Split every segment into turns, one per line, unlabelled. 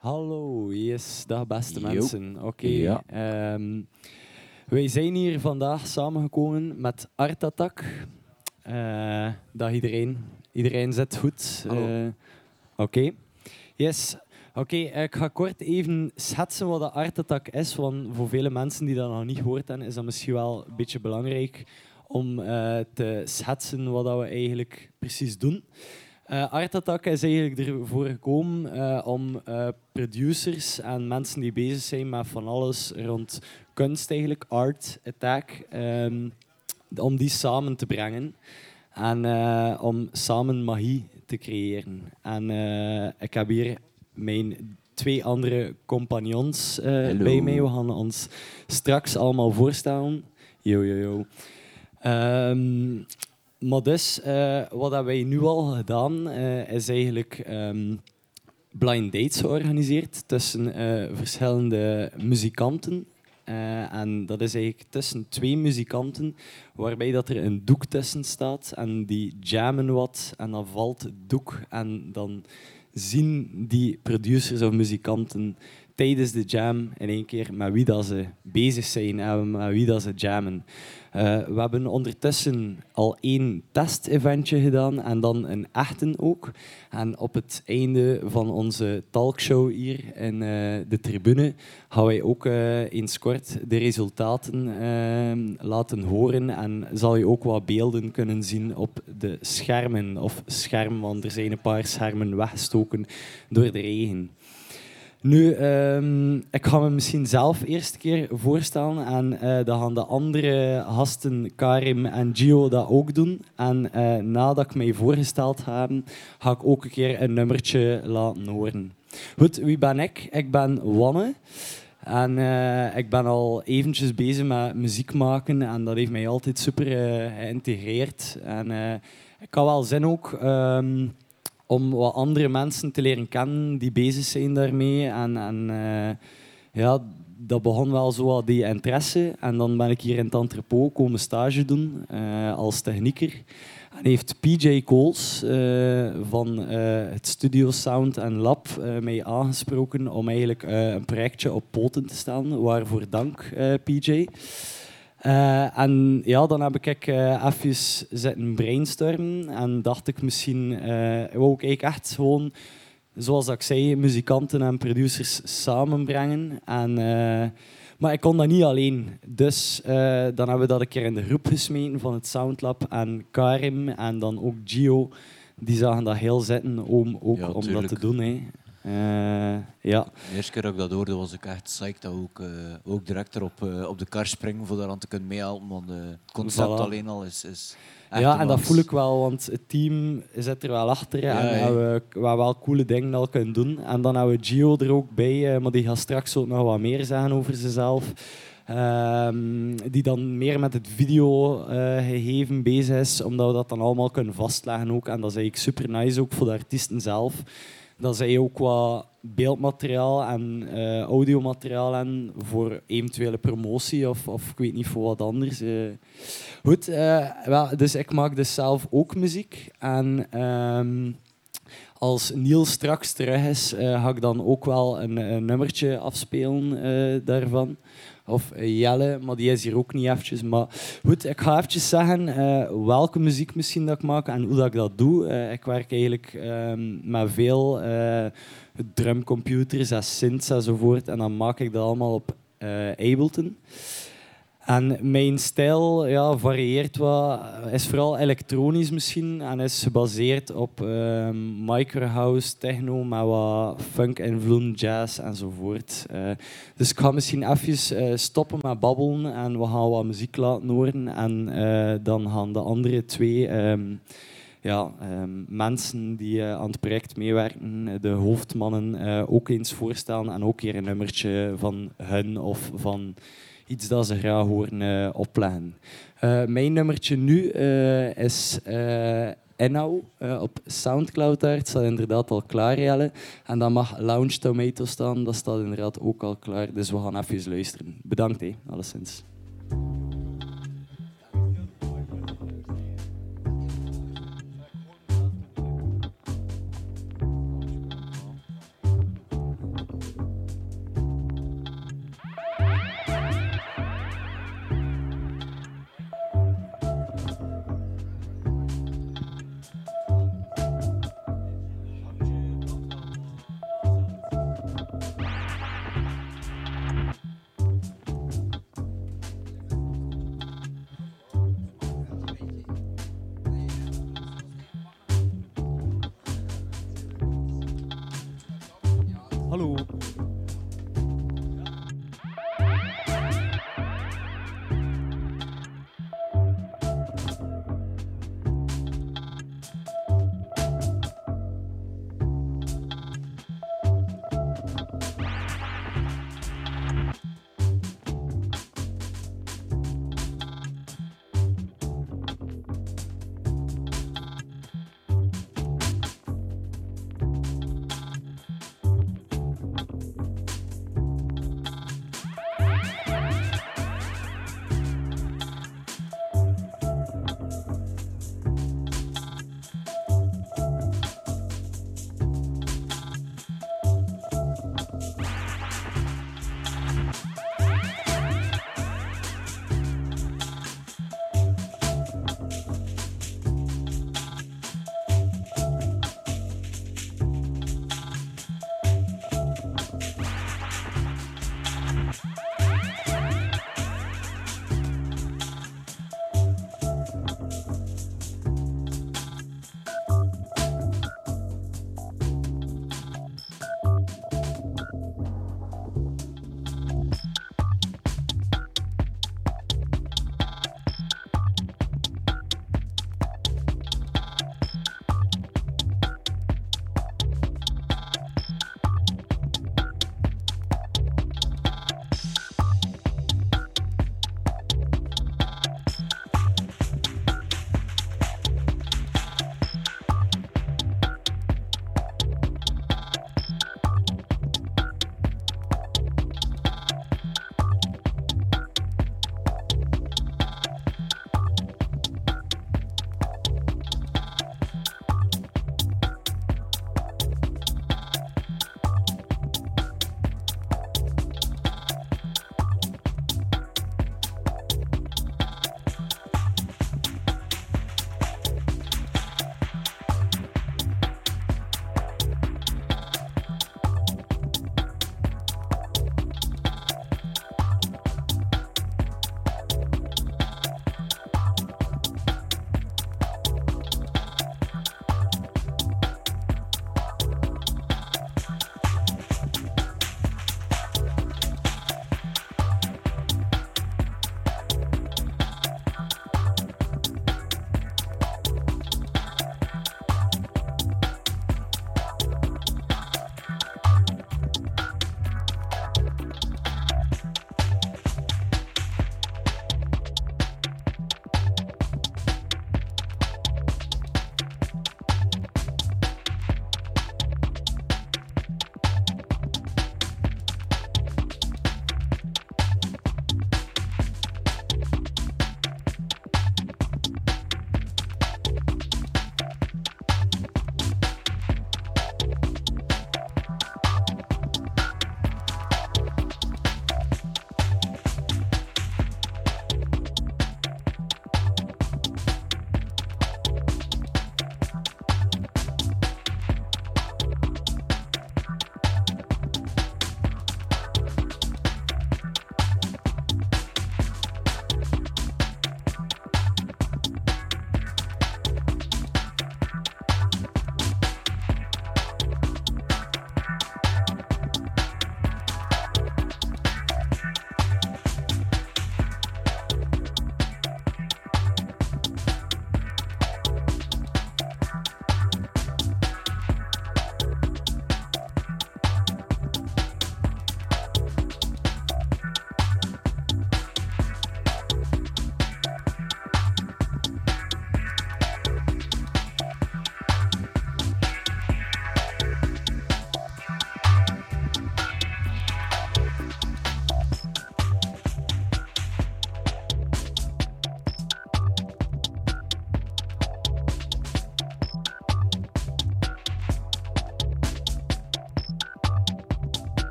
Hallo, yes, dag beste
Yo.
mensen. Oké,
Ja.
ehm, wij zijn hier vandaag samengekomen met Art Attack. Eh, dag iedereen. Iedereen zit goed. Eh, Oké. Yes. Oké, eh, ik ga kort even schetsen wat de Art Attack is, want voor vele mensen die dat nog niet gehoord hebben, is dat misschien wel een beetje belangrijk om te schetsen wat dat we eigenlijk precies doen. Eh Art Attack is eigenlijk ervoor gekomen eh, om eh, producers en mensen die bezig zijn met van alles rond kunst, eigenlijk, art, attack, ehm, om die samen te brengen en om samen magie te creëren. En ik heb hier mijn twee andere compagnons bij mij. We gaan ons straks allemaal voorstellen. Yo, yo, yo. Ehm, maar dus, eh, wat hebben wij nu al gedaan, eh, is eigenlijk ehm, blind dates georganiseerd tussen eh, verschillende muzikanten. En dat is eigenlijk tussen twee muzikanten, waarbij dat er een doek tussen staat en die jammen wat en dan valt het doek en dan zien die producers of muzikanten tijdens de jam in één keer met wie dat ze bezig zijn en met wie dat ze jammen. Eh, we hebben ondertussen al één test-eventje gedaan en dan een echte ook. En op het einde van onze talkshow hier in eh, de tribune gaan wij ook eh, eens kort de resultaten laten horen en zal je ook wat beelden kunnen zien op de schermen of scherm, want er zijn een paar schermen weggestoken door de regen. Nu, ehm, ik ga me misschien zelf eerst een keer voorstellen en eh, dan gaan de andere gasten, Karim en Gio, dat ook doen. En eh, nadat ik mij voorgesteld heb, ga ik ook een keer een nummertje laten horen. Goed, wie ben ik? Ik ben Wanne. En eh, ik ben al eventjes bezig met muziek maken en dat heeft mij altijd super geïntegreerd. En ik had wel zin ook ehm, om wat andere mensen te leren kennen die bezig zijn daarmee. En, en eh, ja, dat begon wel zo wat die interesse. En dan ben ik hier in het komen stage doen eh, als technieker. En heeft PJ Coles eh, van het Studio Sound en Lab mij aangesproken om eigenlijk een projectje op poten te stellen. Waarvoor dank, PJ. Eh, en ja, dan heb ik eh even zitten brainstormen en dacht ik misschien, eh wou ik eigenlijk echt gewoon, zoals ik zei, muzikanten en producers samenbrengen. En, maar ik kon dat niet alleen. Dus dan hebben we dat een keer in de groep gesmeten van het Soundlab en Karim en dan ook Gio. Die zagen dat heel zitten om, ook
Ja,
om dat te doen. Hè. Eh, ja.
De eerste keer dat ik dat hoorde, was ik echt psyched dat ook, eh, ook direct erop eh, op de kar springen voor daaraan te kunnen meehelpen. Want het concept
Voilà.
alleen al is, is echt
Ja, en dat voel ik wel, want het team zit er wel achter
Ja,
en
ja.
we, hebben wel coole dingen al kunnen doen. En dan hebben we Gio er ook bij, maar die gaat straks ook nog wat meer zeggen over zichzelf. Ehm, die dan meer met het videogegeven bezig is, omdat we dat dan allemaal kunnen vastleggen ook. En dat is eigenlijk super nice ook voor de artiesten zelf. Dat zij ook wat beeldmateriaal en eh, audiomateriaal hebben voor eventuele promotie of, of ik weet niet voor wat anders. eh. Goed, wel, dus ik maak dus zelf ook muziek. En ehm, als Niels straks terug is, ga ik dan ook wel een, een nummertje afspelen daarvan. Of eh, Jelle, maar die is hier ook niet eventjes. Maar goed, ik ga eventjes zeggen eh, welke muziek misschien dat ik maak en hoe dat ik dat doe. Eh, ik werk eigenlijk ehm, met veel drumcomputers en synths enzovoort. En dan maak ik dat allemaal op Ableton. En mijn stijl ja, varieert wat, is vooral elektronisch misschien en is gebaseerd op ehm microhouse, techno, met wat funk-invloeden, jazz enzovoort. Eh, dus ik ga misschien even eh, stoppen met babbelen en we gaan wat muziek laten horen. En eh, dan gaan de andere twee ehm, ja, ehm, mensen die aan het project meewerken, de hoofdmannen, ook eens voorstellen en ook hier een nummertje van hun of van iets dat ze graag horen eh, opleggen. Eh, mijn nummertje nu is uh, Ennau eh, op Soundcloud. Daar. Staat inderdaad al klaar, Jelle. En dan mag Lounge Tomato staan. Dat staat inderdaad ook al klaar. Dus we gaan even luisteren. Bedankt, hè, alleszins.
Hallo.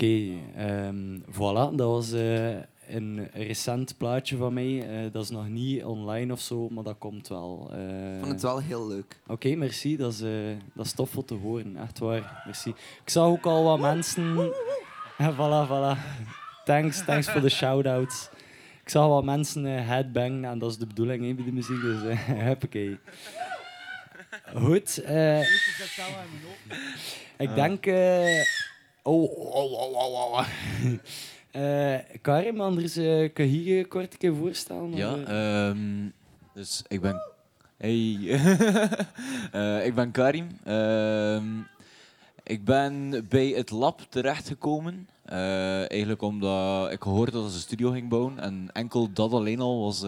Oké, ehm, voilà. Dat was eh, een recent plaatje van mij. Eh, dat is nog niet online of zo, maar dat komt wel. Eh,
Ik vond het wel heel leuk.
Oké, merci. Dat is, eh, dat is tof om te horen. Echt waar. Merci. Ik zag ook al wat mensen... Ja, voilà, voilà. Thanks, thanks voor de shout-outs. Ik zag wat mensen headbangen en dat is de bedoeling hè, bij de muziek. Dus uh, huppakee. Goed. eh, ik denk... eh, oh, oh, oh, oh, oh. Eh, Karim, anders eh, kan je kort een keer voorstellen?
Ja,
eh?
ehm, dus ik ben... Hey. Ik ben Karim. Ehm, ik ben bij het lab terechtgekomen. Eigenlijk omdat ik gehoord dat ze een studio ging bouwen. En enkel dat alleen al was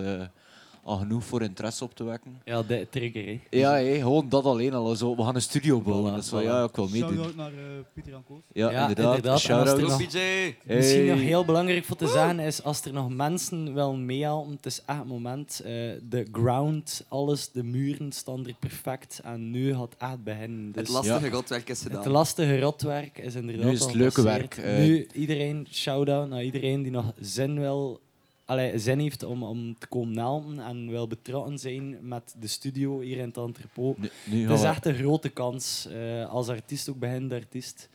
al genoeg voor interesse op te wekken.
Ja, de trigger. Hè.
Ja, hé, gewoon dat alleen al. Zo, we gaan een studio bouwen.
Voilà,
dat is wel,
voilà.
ja, ik wil meedoen.
Shout-out naar eh, Pieter Jan Koos.
Ja,
Ja,
inderdaad.
inderdaad.
Shout-out.
PJ!
Misschien nog heel belangrijk voor te zeggen is, als er nog mensen willen meehelpen, het is echt het moment. eh, de ground, alles, de muren staan er perfect en nu gaat het echt beginnen. Dus
Het lastige rotwerk is gedaan.
het lastige rotwerk is inderdaad
Nu is het leuke werk, eh.
Nu iedereen, shout-out naar iedereen die nog zin wil... Allee, zin heeft om, om te komen helpen en wil betrokken zijn met de studio hier in het entrepot. Het is echt een grote kans. eh, als artiest ook beginnende artiest.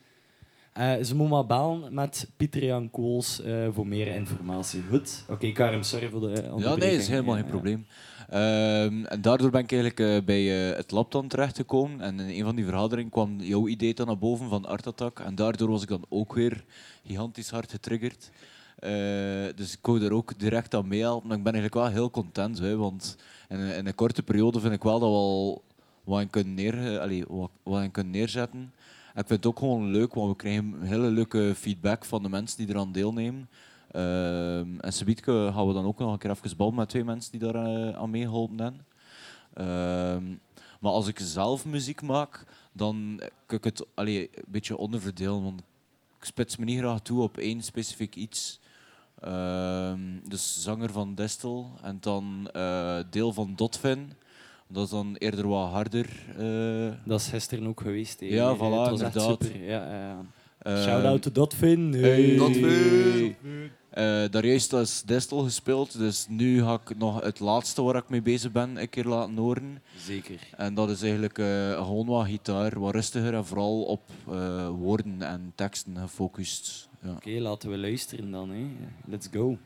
Eh, ze moeten maar bellen met Pieter Jan Kools eh, voor meer informatie. Goed. Oké, Karim, sorry voor de eh,
Ja,
onderbreking.
nee, is helemaal geen
ja.
probleem. Ehm, en daardoor ben ik eigenlijk bij het lab dan terechtgekomen. En in een van die vergaderingen kwam jouw idee dan naar boven van Art Attack. En daardoor was ik dan ook weer gigantisch hard getriggerd. Eh, dus ik wou er ook direct aan meehelpen. Ik ben eigenlijk wel heel content. Hè, want in, in een korte periode vind ik wel dat we al wat in kunnen, neer, eh, allee, wat, wat in neerzetten. En ik vind het ook gewoon leuk, want we krijgen hele leuke feedback van de mensen die eraan deelnemen. Ehm en Sabietke gaan we dan ook nog een keer even ballen met twee mensen die daar eh, aan meegeholpen hebben. Ehm, maar als ik zelf muziek maak, dan kan ik het allee, een beetje onderverdelen. Want ik spits me niet graag toe op één specifiek iets. Ehm, dus zanger van Destel en dan eh, deel van Dotfin. Dat is dan eerder wat harder. eh,
Dat is gisteren ook geweest.
Ja, voilà,
echt
inderdaad.
super. Ja, ja, ja.
eh,
Shout-out to Dotfin.
Hey.
Dotfin.
Daar juist is Destel gespeeld, dus nu ga ik nog het laatste waar ik mee bezig ben een keer laten horen.
Zeker.
En dat is eigenlijk eh, gewoon wat gitaar, wat rustiger en vooral op woorden en teksten gefocust.
Oké, laten we luisteren dan. Hè. Let's go.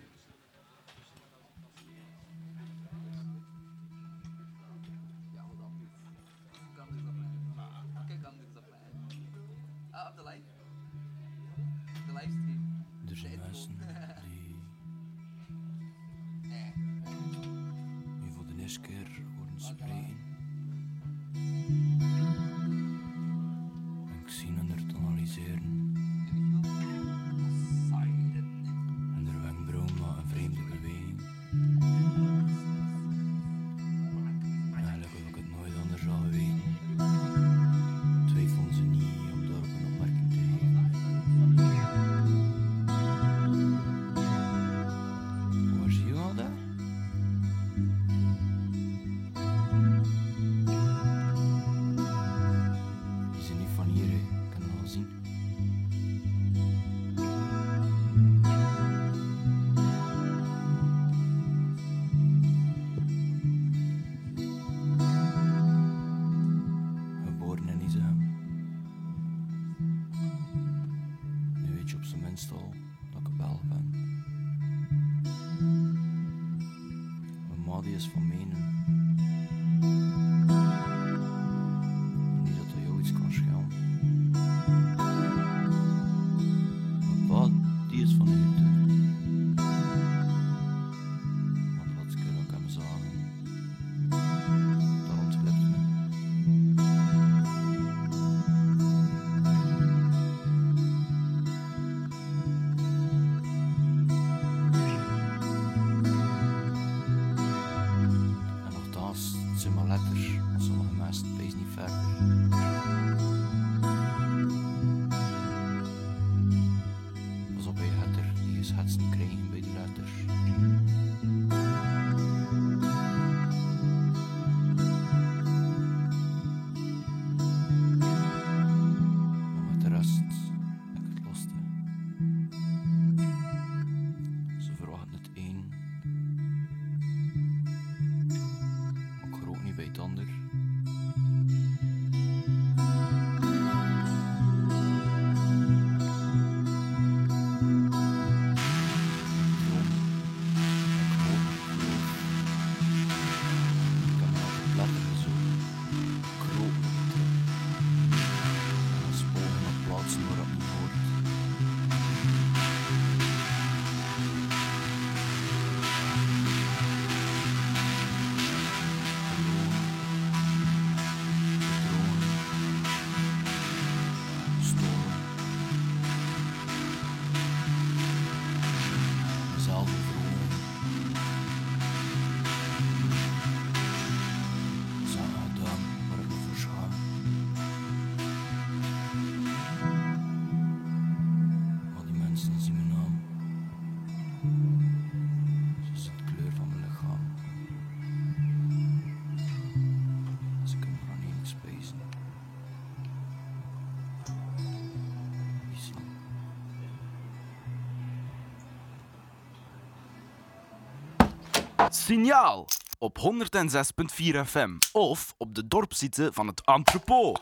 Signaal op 106.4 FM of op de dorpsite van het entrepot.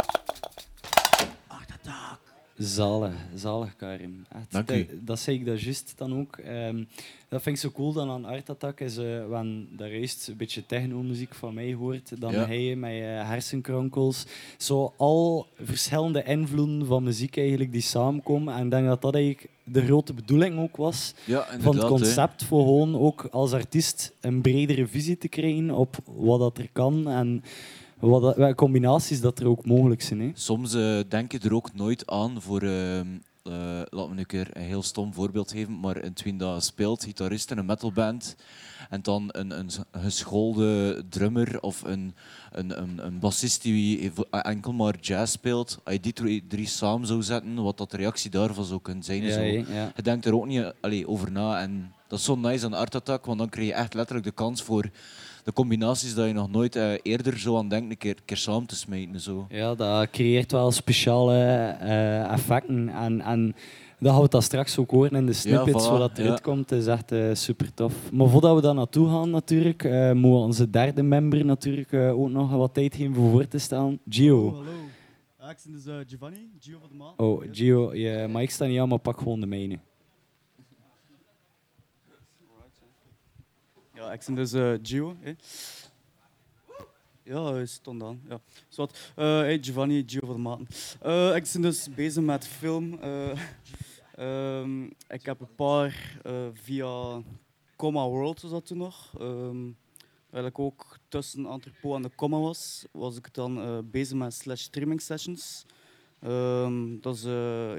Zalig, zalig Karim. Echt,
Dank
dat,
u.
dat zei ik dat juist dan ook. Ehm, dat vind ik zo cool dan aan Art Attack is, eh wanneer daar een beetje techno-muziek van mij hoort, dan
Ja.
hij met je hersenkronkels. Zo al verschillende invloeden van muziek eigenlijk die samenkomen. En ik denk dat dat eigenlijk de grote bedoeling ook was
Ja,
van het concept. Voor gewoon ook als artiest een bredere visie te krijgen op wat dat er kan en wat welke combinaties dat er ook mogelijk zijn. Hè.
Soms eh, denk je er ook nooit aan voor... ehm eh, laat me een keer een heel stom voorbeeld geven, maar in Twin dat speelt, gitarist in een metalband, en dan een, een geschoolde drummer of een, een, een, een bassist die enkel maar jazz speelt, als je die drie, drie samen zou zetten, wat dat de reactie daarvan zou kunnen zijn. zo.
ja.
Je denkt er ook niet allee, over na. En dat is zo nice aan Art Attack, want dan krijg je echt letterlijk de kans voor de combinaties dat je nog nooit eh, eerder zo aan denkt, een keer, een keer samen te smijten. Zo.
Ja, dat creëert wel speciale eh, effecten. En, en dat gaan we dat straks ook horen in de snippets,
voilà,
wat eruit
ja.
komt. is echt eh, super tof. Maar voordat we daar naartoe gaan, natuurlijk, eh, moeten we onze derde member natuurlijk ook nog wat tijd geven voor voor te stellen. Gio.
hallo. Ja, ik ben dus eh, Giovanni, Gio van de Maan.
Oh, Gio, je mic staat niet aan, maar pak gewoon de mijne.
Ik ben dus eh, Gio. Ja, hij stond aan. Ja. Eh, hey, Giovanni, Gio van Maten. Eh, ik ben dus bezig met film. Eh, ehm, ik heb een paar via Comma World was dat toen nog. Ehm, waar ik ook tussen Entrepot en de Comma was, was ik dan bezig met slash streaming sessions. Ehm, dat is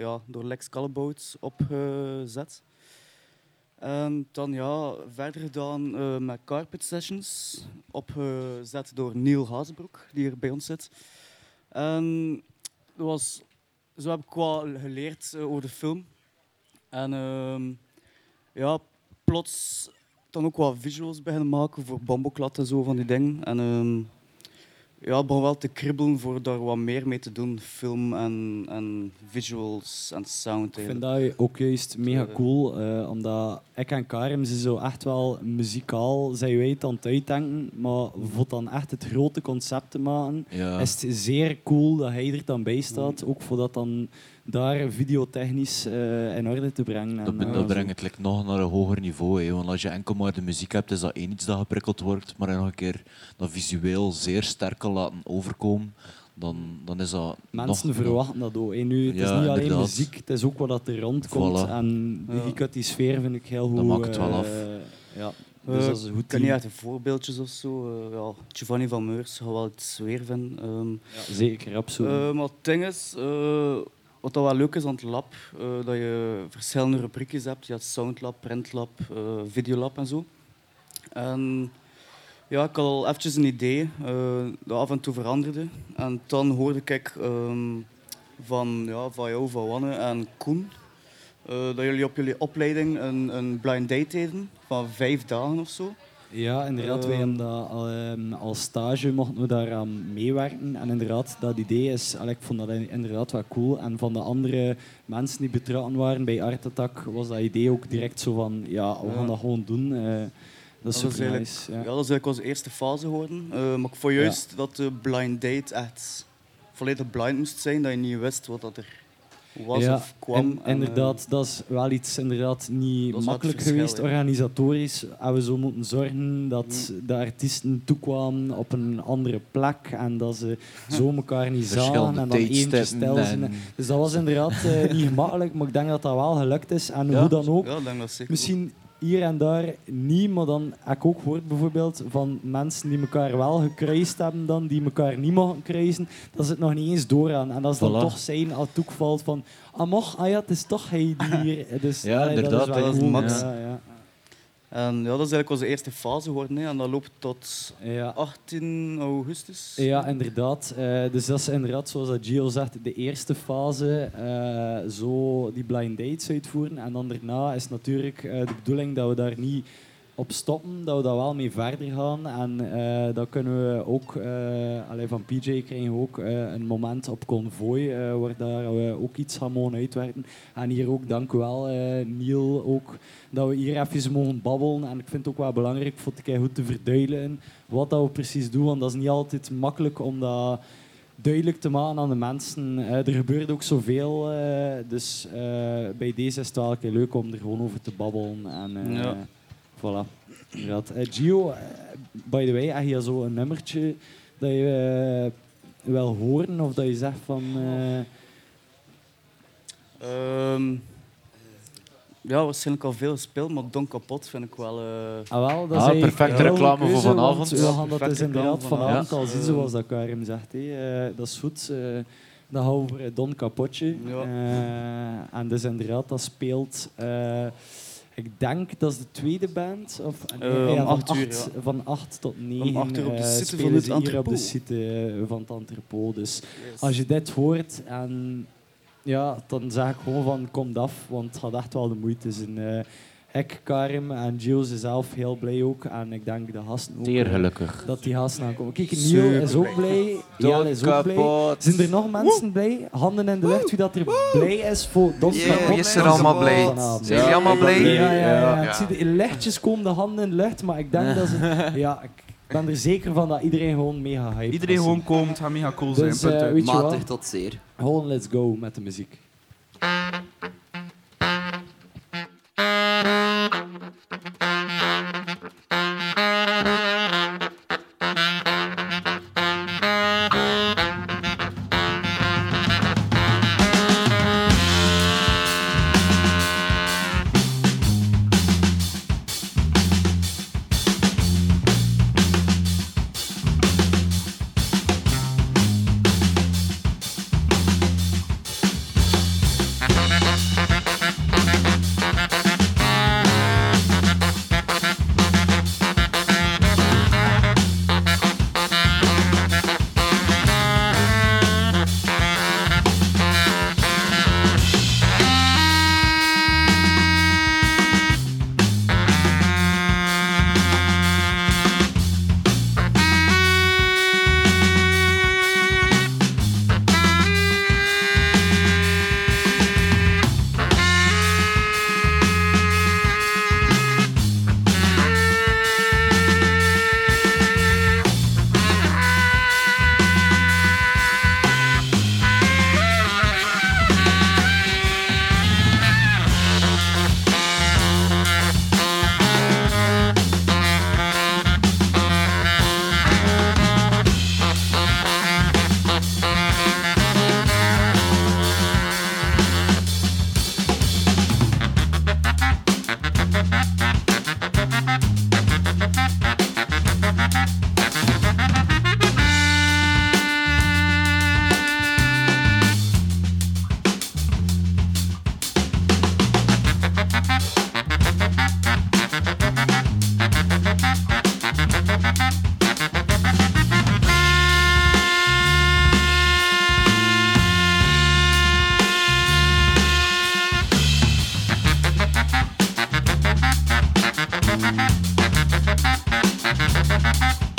ja, door Lex Callabouts opgezet. En dan ja, verder gedaan eh, met Carpet Sessions, opgezet door Neil Hazebroek, die hier bij ons zit. En dat was, zo heb ik wel geleerd eh, over de film. En ehm, ja, plots dan ook wat visuals beginnen maken voor Bamboklat en zo van die dingen. En ehm, ja, het begon wel te kribbelen voor daar wat meer mee te doen. Film en, en visuals en sound.
Ik vind dat ook juist mega
Eh.
cool, eh, omdat ik en Karim ze zo echt wel muzikaal zijn wij het aan het uitdenken, maar voor dan echt het grote concept te maken,
Ja.
is het zeer cool dat hij er dan bij staat, ook voor dat dan daar videotechnisch eh, in orde te brengen.
Dat,
En, eh,
dat
zo.
brengt het like, nog naar een hoger niveau. Hè. Want als je enkel maar de muziek hebt, is dat één iets dat geprikkeld wordt. Maar nog een keer dat visueel zeer sterk kan laten overkomen, dan, dan is dat
Mensen
nog,
verwachten dat ook. hè. Nu, het is niet alleen
inderdaad.
muziek, het is ook wat dat er rondkomt.
Voilà.
En die
Ja.
Die sfeer vind ik heel goed.
Dat maakt het wel
eh,
af.
Ja, dus
Eh,
dat is een goed
Ik ken niet
team.
echt de voorbeeldjes of zo. Eh, ja, Giovanni van Meurs gaat wel iets weer vinden. Ehm,
Ja, zeker, absoluut.
eh, maar het ding is, eh, wat dat wel leuk is aan het lab, eh, dat je verschillende rubriekjes hebt. Je hebt Soundlab, Printlab, eh Videolab en zo. En ja, ik had al eventjes een idee eh, dat af en toe veranderde. En dan hoorde ik ehm, van, ja, van jou, van Wanne en Koen, dat jullie op jullie opleiding een, een blind date deden van vijf dagen of zo.
Ja, inderdaad. wij hebben dat ehm, als stage mochten we daaraan meewerken. En inderdaad, dat idee is, allee, ik vond dat inderdaad wel cool. En van de andere mensen die betrokken waren bij Art Attack, was dat idee ook direct zo van, ja, we gaan dat gewoon doen. Eh, dat is
Dat
super nice.
Ja,
Ja.
dat is eigenlijk onze eerste fase geworden. Eh, maar ik vond juist dat de blind date echt volledig blind moest zijn. Dat je niet wist wat dat er was
Ja,
of kwam.
En,
En, eh,
inderdaad, dat is wel iets inderdaad niet makkelijk geweest,
ja.
organisatorisch. En we zo moeten zorgen dat de artiesten toekwamen op een andere plek en dat ze zo elkaar niet zagen en dan eentje
tijdstippen.
stil zijn.
En,
Dus dat was inderdaad eh, niet gemakkelijk, maar ik denk dat dat wel gelukt is. En
ja,
hoe dan ook,
Ja, ik denk dat zeker.
misschien hier en daar niet, maar dan heb ik ook gehoord bijvoorbeeld van mensen die elkaar wel gekruist hebben dan, die elkaar niet mogen kruisen, dat ze het nog niet eens doorgaan. En dat dan toch zijn als het ook valt van, ah mocht, ah ja, het is toch hij die hier... Dus,
Ja,
allee,
inderdaad,
Dat is, wel
dat is
cool.
max.
Ja, ja.
En ja, dat is eigenlijk onze eerste fase geworden. Hè. En dat loopt tot
Ja.
18 augustus.
Ja, inderdaad. Eh, dus dat is inderdaad, zoals dat Gio zegt, de eerste fase, eh, zo die blind dates uitvoeren. En dan daarna is natuurlijk eh, de bedoeling dat we daar niet op stoppen, dat we daar wel mee verder gaan. En eh dan kunnen we ook, eh allee, van PJ krijgen we ook eh, een moment op Convoy, waar daar we ook iets gaan mogen uitwerken. En hier ook, dank u wel, Niel, ook, dat we hier even mogen babbelen. En ik vind het ook wel belangrijk voor het goed te verduidelijken wat dat we precies doen, want dat is niet altijd makkelijk om dat duidelijk te maken aan de mensen. Er gebeurt ook zoveel, dus bij deze is het wel leuk om er gewoon over te babbelen. En. Voilà. Inderdaad. Eh, Gio, eh, by the way, heb je zo een nummertje dat je eh, wil horen of dat je zegt van... eh,
Ehm, ja, waarschijnlijk al veel gespeeld, maar Don Kapot vind ik wel... eh,
ah, wel, dat
Ah,
is
perfecte
wel
reclame voor vanavond.
want We gaan dat
perfecte
dus inderdaad vanavond al zien, zoals dat Karim zegt. hè. Eh, dat is goed. dan gaan we over Don Capotje.
Ja.
Eh, en dus inderdaad, dat speelt... eh, ik denk dat is de tweede band. Of, nee,
Eh, om
van,
acht uur,
acht,
ja.
van acht tot negen
acht uur op de
eh,
site van het
hier op de site eh, van het entrepot. Dus als je dit hoort en ja, dan zeg ik gewoon van kom af, want het gaat echt wel de moeite zijn. Ik, Karim en zijn zelf heel blij ook. En ik denk de gasten ook.
Zeer
eh,
gelukkig.
Dat die gasten aankomen. Kijk, Neil
Super
is ook blij. Jelle is ook blij. Zijn er nog mensen blij? Handen in de lucht wie dat er blij is voor Don
Yeah, is er allemaal blij? Zijn jullie allemaal blij?
Ja, ja, ja.
Ja.
Ik zie de in lichtjes komen de handen in de lucht, maar ik denk dat ze... Ja, ik ben er zeker van dat iedereen gewoon mega hype
Iedereen gewoon komt, gaat mega cool zijn.
Dus, wat?
Matig tot zeer.
Gewoon let's go met de muziek.
Thank
you.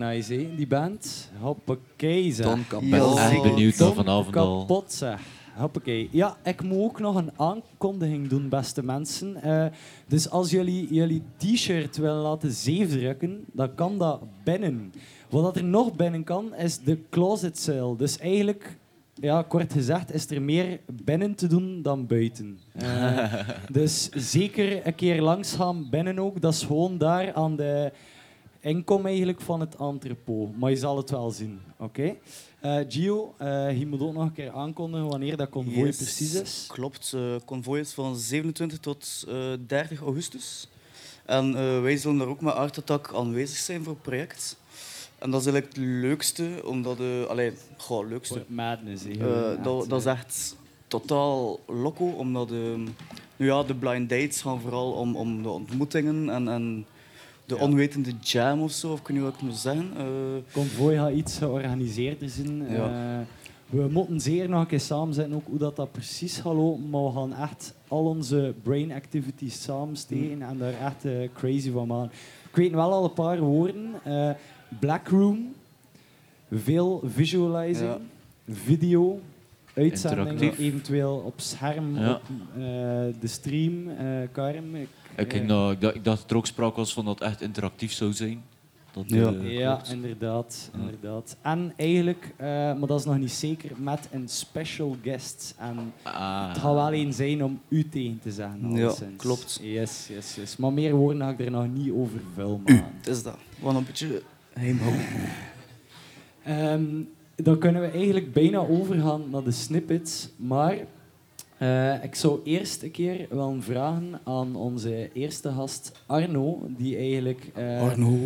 Nice, hè, die band. Hoppakee, zeg.
Ja,
echt
zeker.
benieuwd naar
Tom
vanavond al.
kapot, zeg. Hoppakee. Ja, ik moet ook nog een aankondiging doen, beste mensen. Eh, dus als jullie jullie t-shirt willen laten zeefdrukken, dan kan dat binnen. Wat dat er nog binnen kan, is de closet sale. Dus eigenlijk, ja, kort gezegd, is er meer binnen te doen dan buiten. Eh, dus zeker een keer langs gaan binnen ook. Dat is gewoon daar aan de inkom eigenlijk van het entrepot. Maar je zal het wel zien, oké? Eh, Gio, eh, je moet ook nog een keer aankondigen wanneer dat convoy
Yes,
precies is.
Klopt. eh convoy is van 27 tot eh 30 augustus. En wij zullen daar ook met Art Attack aanwezig zijn voor het project. En dat is eigenlijk het leukste, omdat... allee, goh, het leukste.
Madness.
dat, dat is echt totaal loco, omdat ehm, nu ja, de blind dates gaan vooral om, om de ontmoetingen en, en de
Ja.
onwetende jam of zo, of kun je wat ik moet zeggen. Eh,
Convoy gaat iets georganiseerder zijn.
Ja.
Eh, we moeten zeer nog een keer samen zijn ook hoe dat, dat precies gaat lopen. Maar we gaan echt al onze brain activities samensteken en daar echt eh, crazy van maken. Ik weet wel al een paar woorden. Eh Black Room, veel visualizing,
Ja.
video,
Interactief.
eventueel op scherm,
Ja.
op eh, de stream. eh Karim, ik, eh,
ging nou- ik, dacht, ik dacht dat er ook sprake was van dat het echt interactief zou zijn. Dat,
Ja.
eh,
Ja, inderdaad, inderdaad. En eigenlijk, eh, maar dat is nog niet zeker, met een special guest. En
Ah.
het gaat wel een zijn om u tegen te zeggen.
Ja, klopt.
Yes, yes, yes. Maar meer woorden ga ik er nog niet over vuil maken.
het is dat. Gaan een beetje geheim houden.
Ehm, dan kunnen we eigenlijk bijna overgaan naar de snippets. Maar eh, ik zou eerst een keer willen vragen aan onze eerste gast Arno, die eigenlijk... eh,
Arno,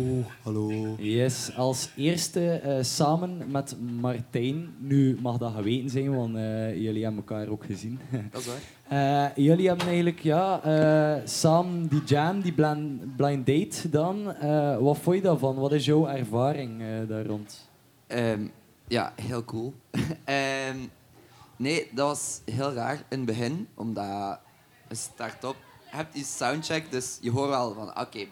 hallo.
Yes, als eerste eh, samen met Martijn. Nu mag dat geweten zijn, want eh, jullie hebben elkaar ook gezien.
Dat is waar.
Eh, jullie hebben eigenlijk ja, eh, samen die jam, die blind, blind date gedaan. Eh, wat vond je daarvan? Wat is jouw ervaring eh, daar rond?
Ehm, ja, heel cool. Ehm, nee, dat was heel raar in het begin, omdat je start op, je hebt die soundcheck, dus je hoort wel van, oké,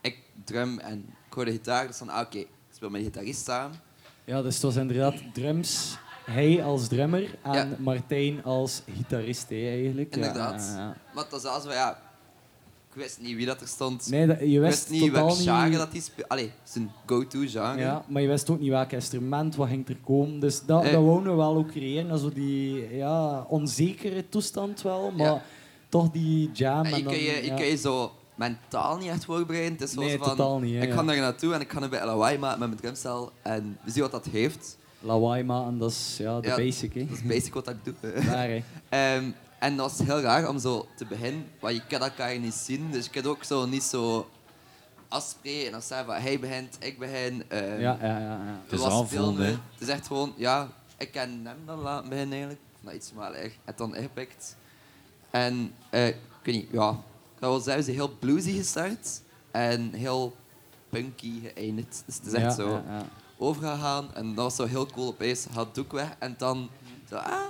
ik drum en ik hoor de gitaar, dus van, ah, oké, ik speel met de gitarist samen.
Ja, dus het was inderdaad drums. Hij als drummer en
Ja.
Martijn als gitarist eigenlijk.
Inderdaad.
ja, ja.
Maar het was zelfs ja, ik wist niet wie dat er stond.
Nee, dat, je
ik
wist
wist niet welk genre
niet...
dat hij speelde. Allee, zijn go-to genre.
Ja, maar je wist ook niet welk instrument, wat ging er komen. Dus dat,
Eh.
dat wouden we wel ook creëren. Zo die ja, onzekere toestand wel, maar
Ja.
toch die jam.
En je
en
kun
dan,
je, je
ja.
kun je zo mentaal niet echt voorbereiden. Het is
Nee,
van,
totaal niet, hè,
ik ga daar naartoe en ik ga een beetje lawaai maken met mijn drumstel. En we zien wat dat heeft.
Lawaai maken, dat is ja, de
Ja.
basic. Hè.
Dat is basic wat ik doe.
Daar, hè.
Ehm, en dat was heel raar om zo te beginnen, want je kan elkaar niet zien. Dus je kunt ook zo niet zo afspreken en dan zeggen van hij begint, ik begin. ehm,
Ja, ja, ja. ja.
Het is aanvoelen.
Het is echt gewoon, ja, ik ken hem dan laten beginnen eigenlijk. Nou, iets maar echt, het dan ingepikt. En eh, ik weet niet, ja, ik wel zeggen, ze is heel bluesy gestart en heel punky geëindigd. Dus het is echt
Ja,
zo
ja, ja.
overgegaan en dat was zo heel cool. Opeens had het doek weg en dan zo, ah,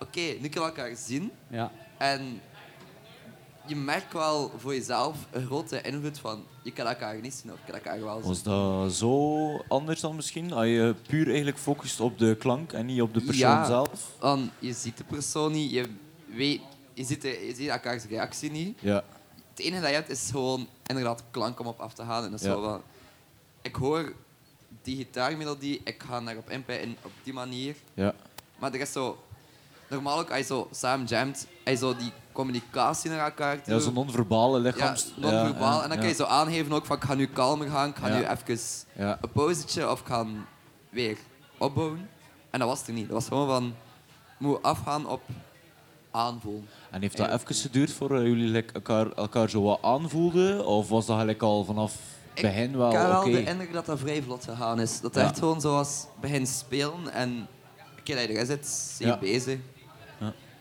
oké, nu kunnen we elkaar zien.
Ja.
En je merkt wel voor jezelf een grote invloed van je kan elkaar niet zien of je kan elkaar wel zien.
Was dat zo anders dan misschien? Als je puur eigenlijk focust op de klank en niet op de persoon
Ja.
zelf?
Want je ziet de persoon niet, je, weet, je, ziet de, je ziet elkaars reactie niet.
Ja.
Het enige dat je hebt is gewoon inderdaad klank om op af te gaan. En dat is
Ja.
van, ik hoor die gitaarmelodie, ik ga daarop inpijten op die manier.
ja.
Maar er is zo, normaal ook als je zo samen jamt, je zo die communicatie naar elkaar toe.
Ja, zo'n non-verbale
ja,
lichaams...
non-verbaal.
ja,
en dan kan je zo aangeven ook van ik ga nu kalmer gaan, ik ga nu even een pauzetje of ik ga weer opbouwen. En dat was het er niet. Dat was gewoon van, moet afgaan op aanvoelen.
En heeft dat even geduurd voor eh, jullie elkaar, elkaar zo wat aanvoelden? Of was dat gelijk al vanaf
Ik-
begin wel
Ik heb wel
oké?
de indruk dat dat vrij vlot gegaan is. Dat het echt gewoon zoals begin spelen en dat je erin zit, zie je
Ja.
bezig.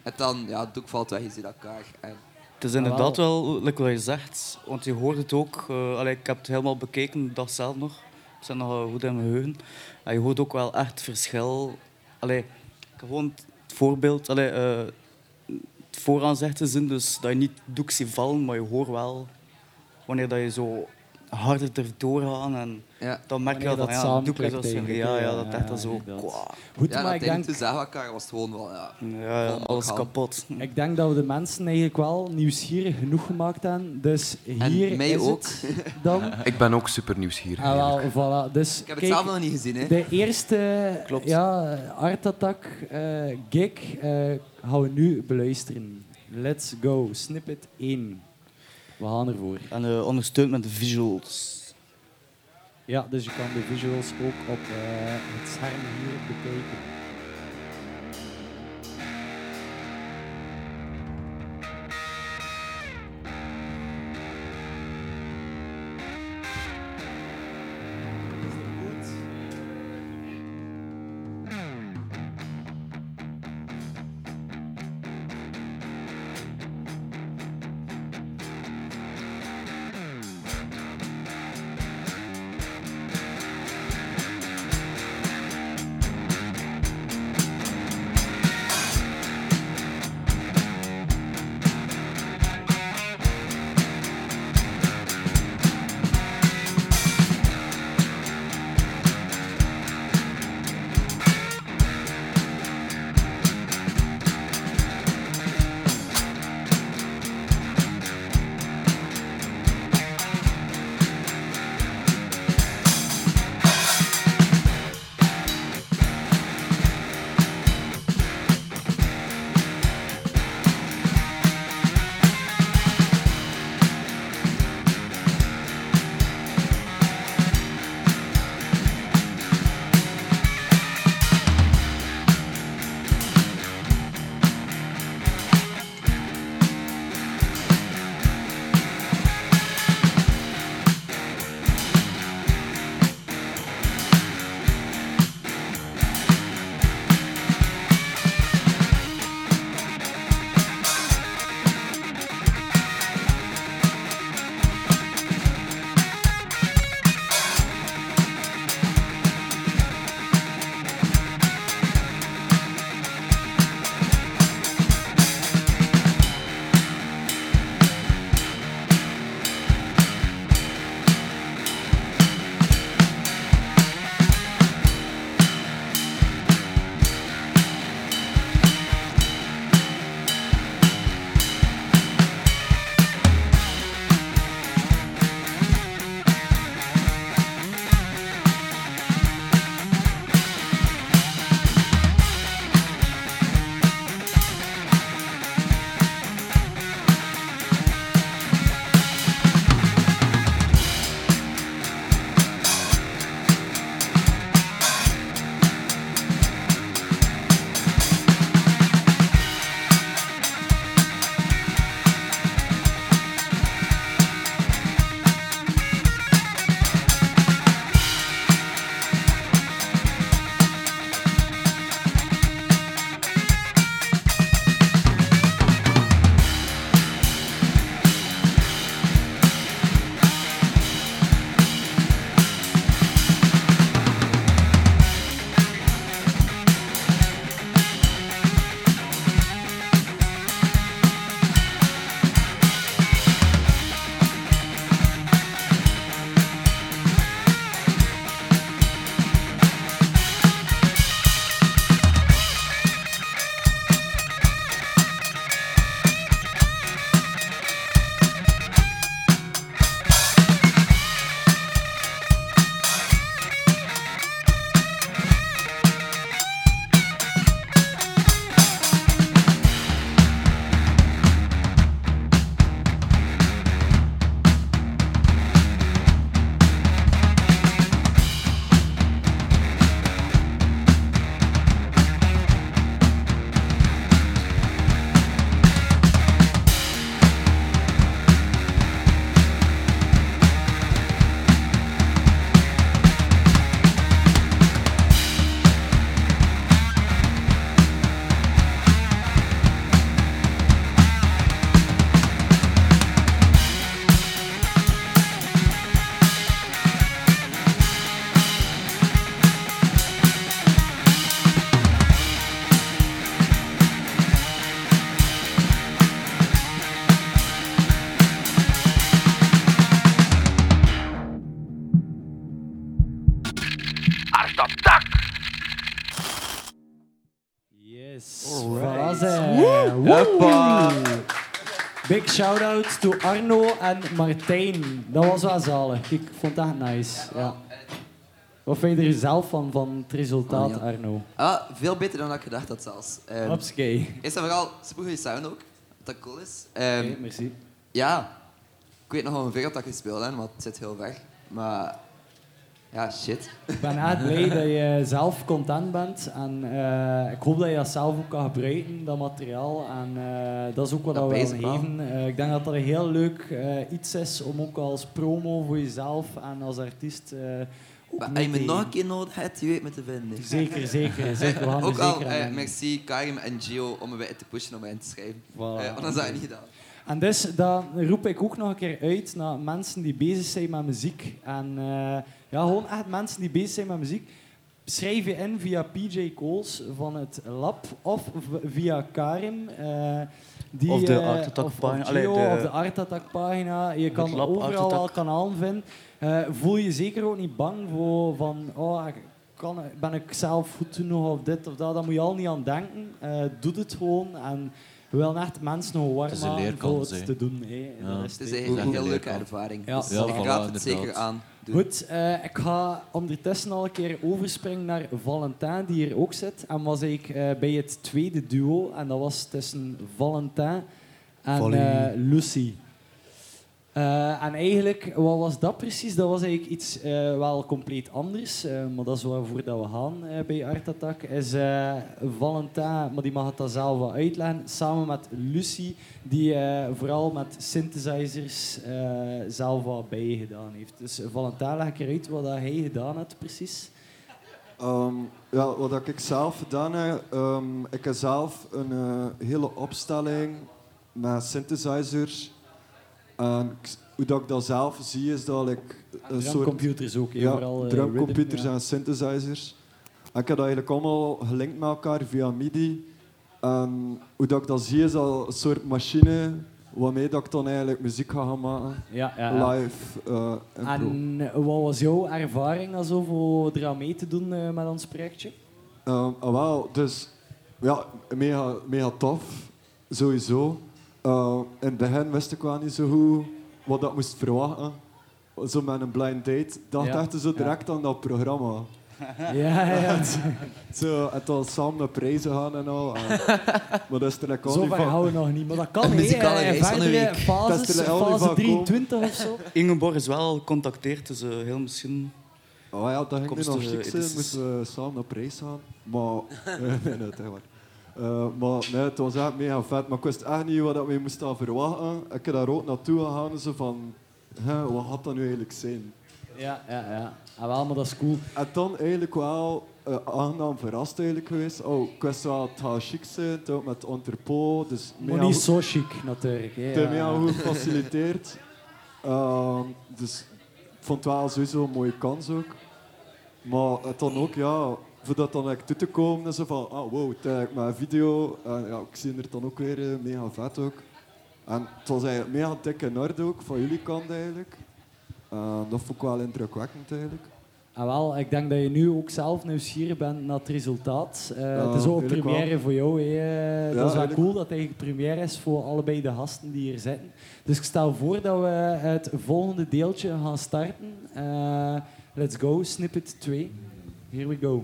En dan, ja, het doek valt weg, je ziet elkaar. En
Het is inderdaad wel, like wat je zegt, want je hoort het ook. eh, allee, ik heb het helemaal bekeken, dag zelf nog. Ik zit nog eh, goed in mijn geheugen. En je hoort ook wel echt het verschil. Allee, ik heb gewoon het voorbeeld, allee, eh, het vooraan zegt te dus dat je niet doek ziet vallen, maar je hoort wel wanneer dat je zo harder erdoor gaan. En
Ja.
dan merk je wel van, ja, doe ik zo. Ja, ja, dat
Ja,
echt zo...
Goed,
Ja,
maar ik denk,
we elkaar was het gewoon wel... Ja.
Alles kapot.
ik denk dat we de mensen eigenlijk wel nieuwsgierig genoeg gemaakt hebben. Dus
En
hier
mij
is
ook.
het dan.
Ik ben ook super nieuwsgierig.
Ah, wel, voilà. Dus
Ik heb het zelf nog niet gezien, hè.
de eerste
Klopt.
ja, Art Attack eh, gig eh, gaan we nu beluisteren. Let's go. Snippet 1. We gaan ervoor.
En eh, ondersteund met de visuals.
Ja, dus je kan de visuals ook op eh, het scherm hier bekijken. Shout-out to Arno en Martijn. Dat was wel zalig. Ik vond dat nice. Ja. Wat vind je er zelf van, van het resultaat,
Oh, ja.
Arno?
Ah, veel beter dan ik gedacht had zelfs.
Hopskee.
Eerst en vooral supergoeie sound ook. Wat dat cool is.
Oké, merci.
Ja, ik weet nog wel hoeveel dat gespeeld heb, want het zit heel ver. Maar ja, shit.
Ik ben echt blij dat je zelf content bent. En eh, ik hoop dat je dat zelf ook kan gebruiken, dat materiaal. En eh, dat is ook wat
Dat
we
bezig
willen
wel.
geven. Eh, ik denk dat dat een heel leuk iets is om ook als promo voor jezelf en als artiest
Maar als je me nog een keer nodig hebt, je weet me te vinden.
Zeker, zeker. zeker. We er
Ook al,
zeker
merci Karim en Gio om me bij te pushen om mij in te schrijven.
Voilà.
Want dan zou je niet gedaan.
En dus dat roep ik ook nog een keer uit naar mensen die bezig zijn met muziek. En ja, gewoon echt mensen die bezig zijn met muziek. Schrijf je in via PJ Coles van het Lab of via Karim. eh, die,
Of de
eh,
Art Attack
of- of
pagina.
Gio,
Allee, de-
of de Art Attack pagina. Je kan
Lab
overal wel kanalen vinden. Eh, voel je zeker ook niet bang voor van... Oh, kan, ben ik zelf goed genoeg of dit of dat? Daar moet je al niet aan denken. Eh, doe het gewoon. En we willen echt mensen nog warm maken voor het te doen.
Ja.
Dat is
Het is eigenlijk een heel leuke ervaring.
Ja.
Dus
Ja,
ik
voilà,
raad het
inderdaad.
zeker aan. Doen.
Goed, eh, ik ga ondertussen al een keer overspringen naar Valentin, die hier ook zit. En was ik eh, bij het tweede duo. En dat was tussen Valentin en
Valie.
eh, Eh, en eigenlijk, wat was dat precies? Dat was eigenlijk iets eh, wel compleet anders. eh, maar dat is waarvoor dat we gaan bij Art Attack. Is Valentin, maar die mag het dan zelf wel uitleggen, samen met Lucy, die vooral met synthesizers zelf wat bij gedaan heeft. Dus Valentin, leg ik eruit wat dat hij gedaan heeft precies.
Ehm, ja, wat ik zelf gedaan heb, ehm, ik heb zelf een hele opstelling met synthesizers. En hoe dat ik dat zelf zie, is dat ik een soort
Drumcomputers ook,
ja,
eh,
drumcomputers
ja.
en synthesizers. En ik heb dat eigenlijk allemaal gelinkt met elkaar via MIDI. En hoe dat ik dat zie, is dat een soort machine waarmee dat ik dan eigenlijk muziek ga gaan maken.
Ja, ja, ja.
Live. eh, en
eh, wat was jouw ervaring also voor eraan mee te doen met ons projectje?
Ehm, ah, wel, dus ja, mega, mega tof, sowieso. Eh, in het begin wist ik wel niet zo goed wat ik moest verwachten. Zo met een blind date. dacht
Ja,
echt zo direct aan dat programma.
ja, ja.
Zo, het was samen naar prijzen gaan en al. En, maar dat is er al
Zo
niet
ver houden we nog niet, maar dat kan
Een muzikale
Eh,
reis van een week.
fases,
Dat is er al
fase
van
23 of zo.
Ingeborg is wel al gecontacteerd, dus eh, heel misschien...
Oh ja, dat ging nu nog chic zijn. Moesten we samen naar prijs gaan. Maar, nee, nee, Eh, maar nee, het was echt mega vet. Maar ik wist echt niet wat we moesten verwachten. Ik heb daar ook naartoe gegaan. Zo van, hè, wat gaat dat nu eigenlijk zijn?
Ja, ja, ja. Ah, wel, maar dat is cool.
En dan eigenlijk wel eh, aangenaam verrast eigenlijk geweest. Oh, ik wist wel, het gaat chic zijn. Ook met entrepot. Dus
Maar niet zo chic, natuurlijk.
het
Ja.
mega goed gefaciliteerd. Ehm, dus ik vond het wel sowieso een mooie kans ook. Maar het dan ook, ja, voor dat dan toe te komen, is zo van, ah wow, het is eigenlijk mijn video. En ja, ik zie er dan ook weer eh, mega vet ook. En het was eigenlijk mega dik in orde ook, van jullie kant eigenlijk. Dat vond ik wel indrukwekkend eigenlijk.
Ah, wel, ik denk dat je nu ook zelf nieuwsgierig bent naar het resultaat. Eh,
Ja,
het is ook een première
wel.
voor jou. hè. Eh, dat is wel cool dat het eigenlijk première is voor allebei de gasten die hier zitten. Dus ik stel voor dat we het volgende deeltje gaan starten. Eh, let's go, snippet 2. Here we go.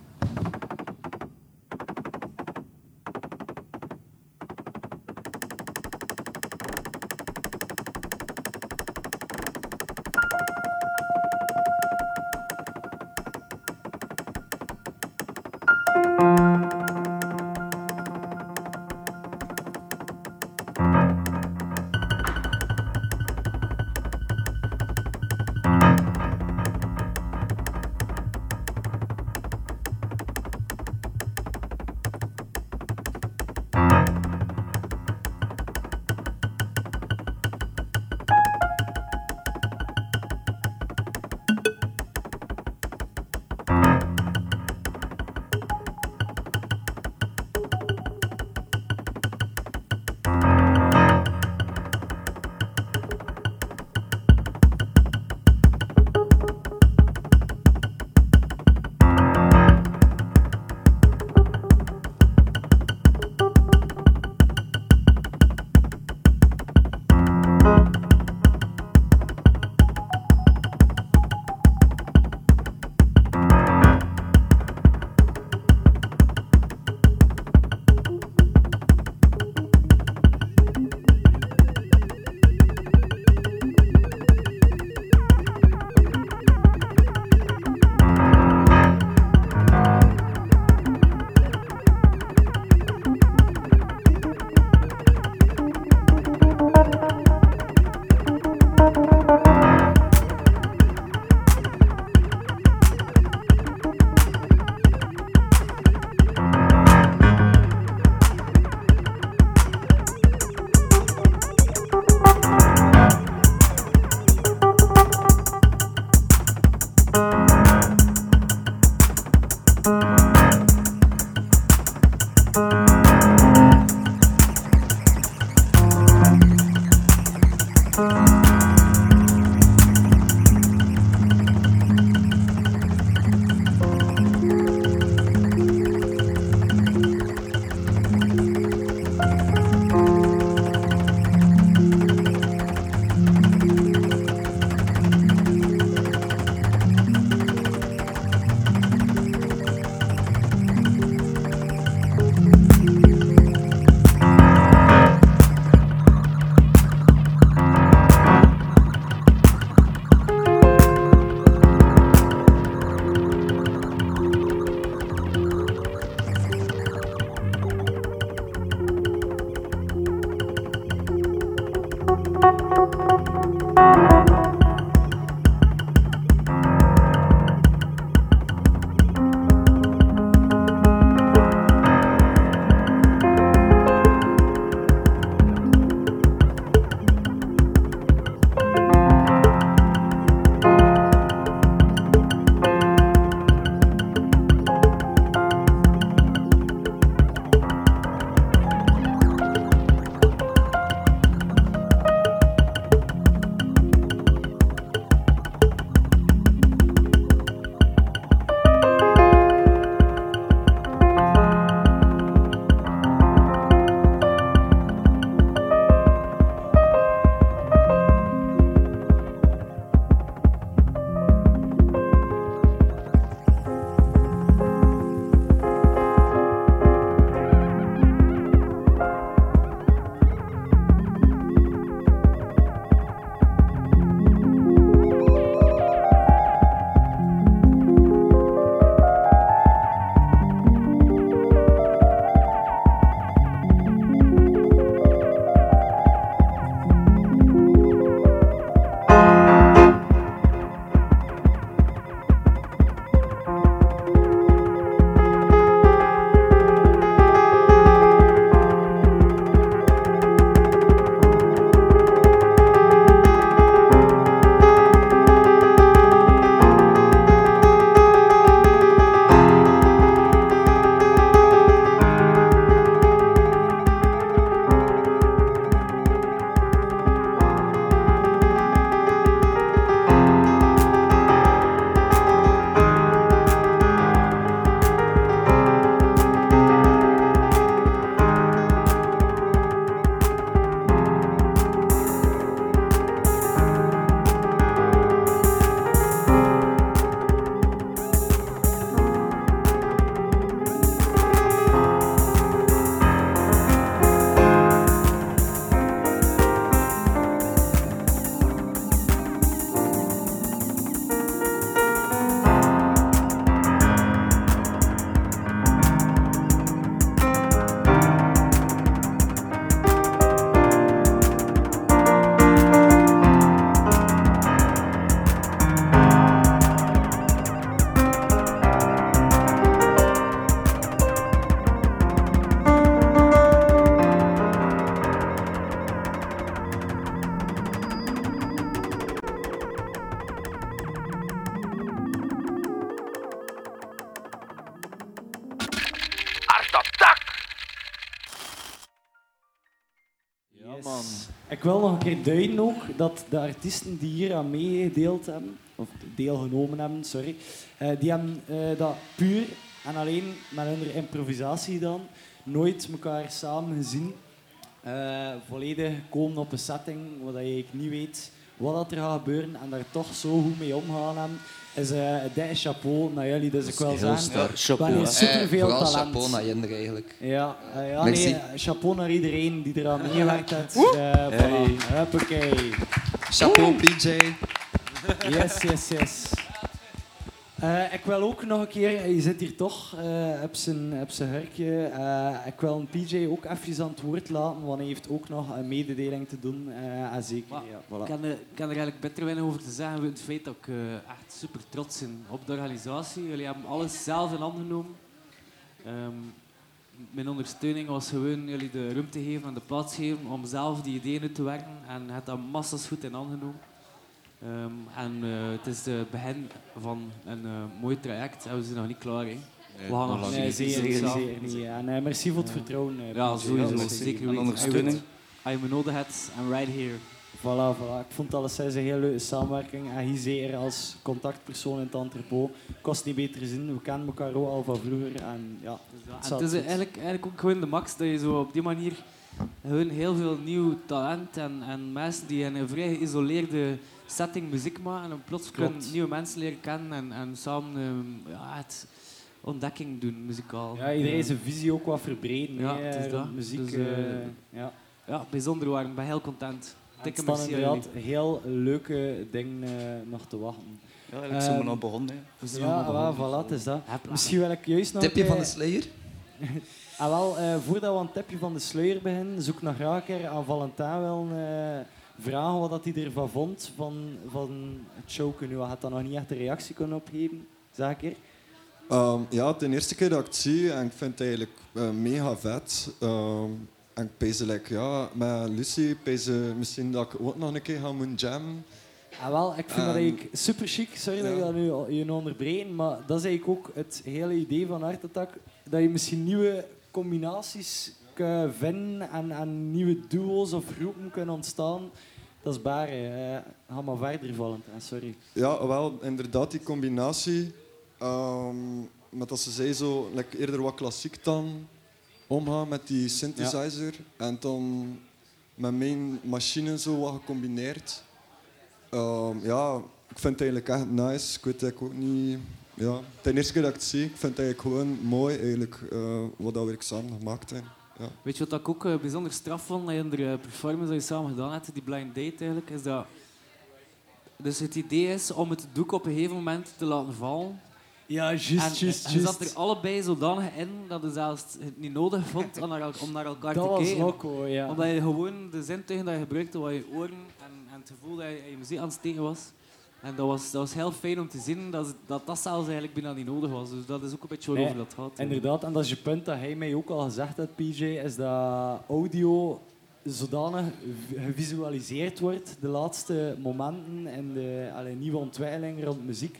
duiden ook dat de artiesten die hier aan meegedeeld hebben, of deelgenomen hebben, sorry, eh, die hebben eh, dat puur en alleen met hun improvisatie gedaan. Nooit elkaar samen gezien. Eh, volledig komen op een setting waar je niet weet wat er gaat gebeuren en daar toch zo goed mee omgaan hebben. Is uh, dikke chapeau naar jullie, dus ik wil zeggen,
sterk.
chapeau.
Eh,
superveel
vooral
talent.
chapeau naar Jinder eigenlijk.
Ja, eh, ja nee, chapeau naar iedereen die eraan meegewerkt heeft. Eh voilà. Huppakee.
Chapeau, PJ.
Yes, yes, yes. Eh, ik wil ook nog een keer, je zit hier toch, eh op zijn, op zijn hurkje. Eh, ik wil een PJ ook even aan het woord laten, want hij heeft ook nog een mededeling te doen. eh, en zeker,
Maar
ja,
Ik
voilà.
kan, er, ik kan er eigenlijk beter weinig over te zeggen. Het feit dat ik echt super trots ben op de organisatie. Jullie hebben alles zelf in handen genomen. Ehm, mijn ondersteuning was gewoon jullie de ruimte geven en de plaats geven om zelf die ideeën uit te werken. En het dat massas goed in handen genomen. Ehm, en eh, het is het begin van een eh, mooi traject en we zijn nog niet klaar. Hè. We gaan nog
lang
Nee,
niet.
En merci voor het vertrouwen. eh,
Ja, sowieso.
Is
Zeker
zeker.
weten.
ondersteuning.
Als je me nodig hebt, I'm right here.
Voilà, voilà. Ik vond alles een hele leuke samenwerking. En hij zeker als contactpersoon in het entrepot. Kost niet beter zin. We kennen elkaar ook al van vroeger. En ja,
Dus ja,
Het
en het is eigenlijk, eigenlijk ook gewoon de max dat je zo op die manier gewoon heel veel nieuw talent en, en mensen die in een vrij geïsoleerde setting muziek maken en plots kunnen
Klopt.
nieuwe mensen leren kennen en, en samen ehm, ja, het ontdekking doen muzikaal.
ja, iedereen zijn visie ook wat verbreden.
Ja, het is
rond
dat.
muziek.
Dus, eh,
eh, ja.
Ja, bijzonder waar. Ik ben heel content.
En
Dikke
er
merci
inderdaad heel leuke dingen eh, nog te wachten.
Ja, eigenlijk zijn we
Ehm,
nog begonnen.
We zijn
Ja,
allemaal
voilà,
begonnen.
voilà, het is dat. Misschien wil ik juist nog...
Tipje van de Slayer.
Ah, wel, eh, voordat we aan het tipje van de sluier beginnen, zoek nog graag een keer aan Valentin wel eh, vragen wat dat hij ervan vond van, van het show. Nu had dat nog niet echt een reactie kunnen opgeven. Zeg ik er.
Ehm, ja, de eerste keer dat ik het zie en ik vind het eigenlijk eh, mega vet. Ehm, en ik pees like, ja, met Lucy pees misschien dat ik ook nog een keer ga moeten jammen.
Ah, wel, ik vind dat eigenlijk super chic. Sorry dat ik dat nu je onderbreek, maar dat is eigenlijk ook het hele idee van Art Attack. Dat je misschien nieuwe combinaties kunt vinden en, en nieuwe duo's of groepen kunnen ontstaan. Dat is bare. eh ga maar verder, Valentin. Sorry.
Ja, wel, inderdaad, die combinatie. ehm met dat ze zei zo, like, eerder wat klassiek dan omgaan met die synthesizer. En dan met mijn machine zo wat gecombineerd. Ehm, ja, ik vind het eigenlijk echt nice. Ik weet eigenlijk ook niet... Ja, de eerste keer dat ik het zie. Ik vind het eigenlijk gewoon mooi eigenlijk, eh, wat dat we samen gemaakt hebben. Ja.
Weet je wat ik ook eh, bijzonder straf vond in de eh, performance die je samen gedaan hebt, die blind date eigenlijk, is dat... Dus het idee is om het doek op een gegeven moment te laten vallen.
Ja,
En
juist, juist,
je zat
juist.
er allebei zodanig in dat je zelfs het niet nodig vond om naar, el- om naar elkaar
Dat
te
was
kijken.
loco, ja.
Omdat je gewoon de zintuigen dat je gebruikte, wat je oren en, en het gevoel dat je, je muziek aan het steken was. En dat was, dat was heel fijn om te zien dat dat, dat zelfs eigenlijk bijna niet nodig was. Dus dat is ook een beetje waarover
Nee,
dat gaat.
Inderdaad, en dat is je punt dat hij mij ook al gezegd heeft, PJ, is dat audio zodanig gevisualiseerd wordt de laatste momenten in de allee, nieuwe ontwikkeling rond muziek.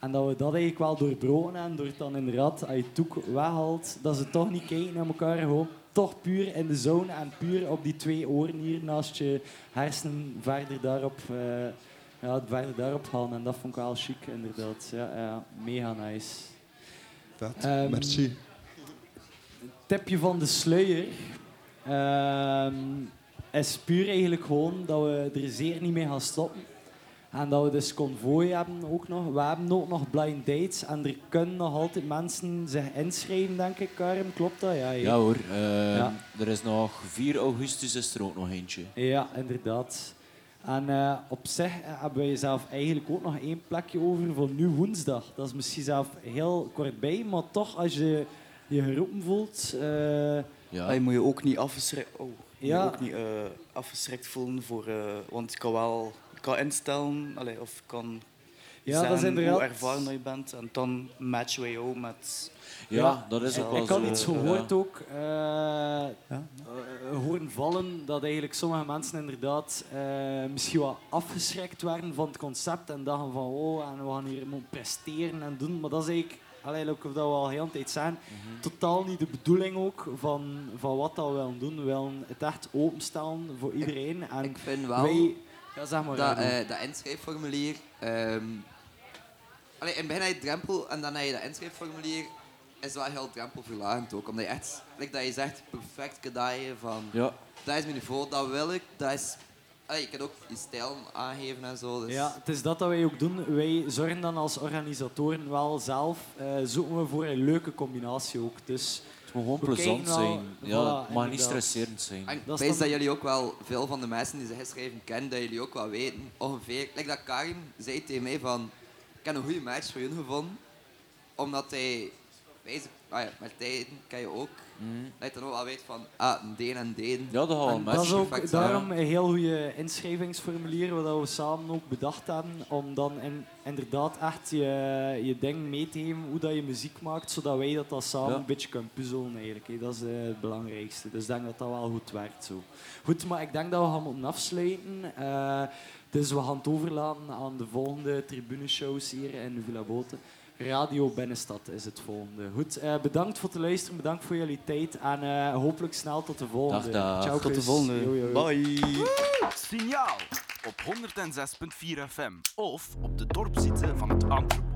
En dat we dat eigenlijk wel doorbroken hebben, door het dan inderdaad, als je het toek weghaalt, dat ze toch niet kijken naar elkaar, gewoon toch puur in de zone en puur op die twee oren hier naast je hersenen verder daarop, eh, ja, verder daarop gaan. En dat vond ik wel chic, inderdaad. Ja, ja, mega nice.
Vet,
Ehm,
merci.
tipje van de sluier ehm, is puur eigenlijk gewoon dat we er zeer niet mee gaan stoppen. En dat we dus convoy hebben ook nog. We hebben ook nog blind dates en er kunnen nog altijd mensen zich inschrijven, denk ik, Karim. Klopt dat? Ja, hè?
Ja hoor, eh,
Ja.
er is nog 4 augustus is er ook nog eentje.
Ja, inderdaad. En eh, op zich eh, hebben wij zelf eigenlijk ook nog één plekje over voor nu woensdag. Dat is misschien zelf heel kort bij, maar toch als je je geroepen voelt... eh,
Ja.
Ah, je moet je ook niet afgeschrikt, oh, je
Ja.
moet ook niet, eh, afgeschrikt voelen, voor, eh, want je kan wel je kan instellen, allee, of kan
Ja, dat is
zeggen
inderdaad-
hoe ervaren dat je bent. En dan matchen je ook met...
Ja, dat is ook
ik
wel
ik had
zo,
iets
ja.
gehoord ook, eh, eh, horen vallen, dat eigenlijk sommige mensen inderdaad eh, misschien wat afgeschrikt werden van het concept en dachten van oh, en we gaan hier moeten presteren en doen. Maar dat is eigenlijk allee, ook of dat we al heel de tijd zijn, totaal niet de bedoeling ook van, van wat dat we willen doen. We willen het echt openstellen voor iedereen. En
Ik vind wel
wij, ja, zeg maar,
dat, eh, inschrijfformulier... ehm allee, in het begin heb je drempel en dan heb je dat inschrijfformulier is wel heel drempelverlagend ook. Omdat je echt, like dat je zegt, perfect kadaaien van...
Ja.
Dat is mijn niveau, dat wil ik, dat is... Allee, je kan ook je stijl aangeven en zo. Dus
Ja, het is dat dat wij ook doen. Wij zorgen dan als organisatoren wel zelf, eh, zoeken we voor een leuke combinatie ook. Dus
Het moet gewoon plezant zijn.
voilà,
Ja, het mag niet stresserend zijn.
En ik
Dat is
wijs
dan-
dat jullie ook wel, veel van de mensen die ze geschreven kennen, dat jullie ook wel weten, ongeveer. Like dat Karim zei tegen mij van, ik heb een goede match voor jullie gevonden, omdat hij, wijze, ah ja, met tijden kan je ook, dat je dan ook wel weet van, ah, een deen en deen.
Ja, dat
En dat is ook
perfect
daarom een heel goede inschrijvingsformulier, wat we samen ook bedacht hebben, om dan in- inderdaad echt je, je ding mee te geven, hoe dat je muziek maakt, zodat wij dat, dan samen
Ja.
een beetje kunnen puzzelen eigenlijk. hè. Dat is eh, het belangrijkste. Dus ik denk dat dat wel goed werkt zo. Goed, maar ik denk dat we gaan moeten afsluiten. Eh, dus we gaan het overlaten aan de volgende tribuneshows hier in de Villa Boten. Radio Binnenstad is het volgende. Goed, eh, bedankt voor het luisteren, bedankt voor jullie tijd en eh, hopelijk snel tot de volgende.
Dag, dag.
Ciao,
Tot de volgende.
Yo, yo, yo.
Bye.
Signaal op 106.4 FM of op de dorpsite van het Antwerp.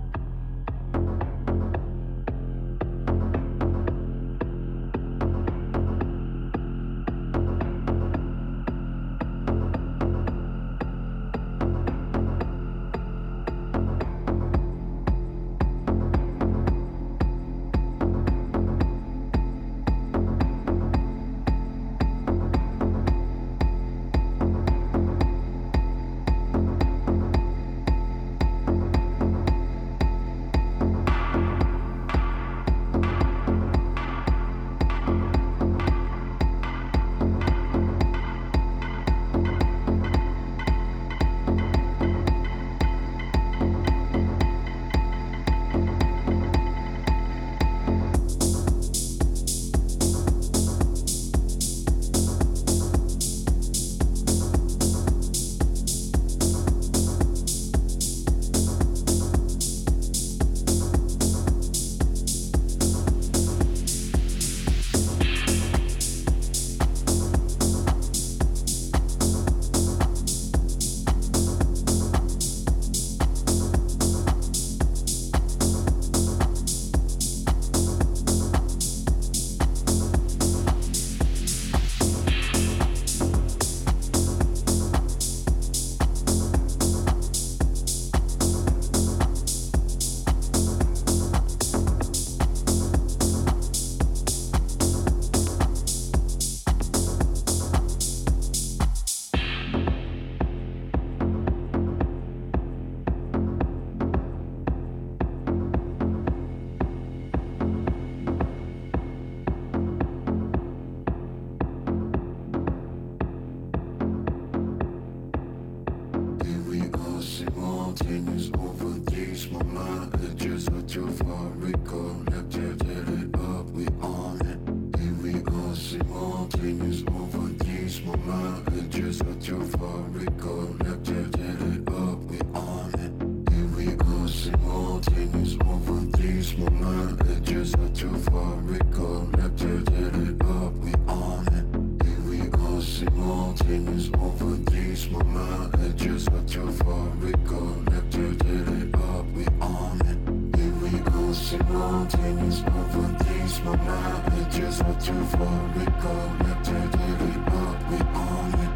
what you want. We
go, we
dirty, we up, we own it.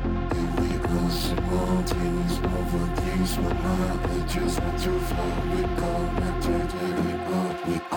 We go, things, over things, but not. Just want. We go, we dirty, we up, we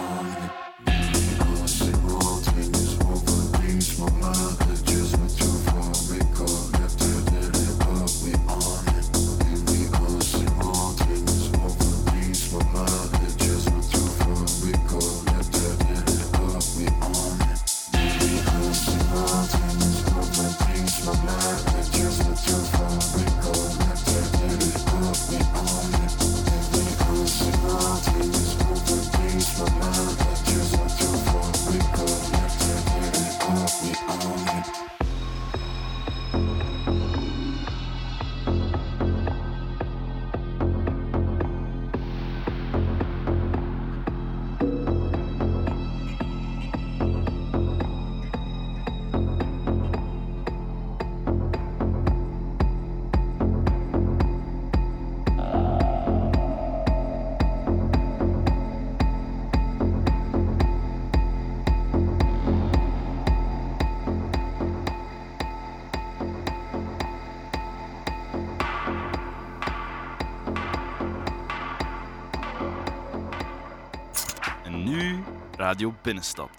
Radio Binnenstad.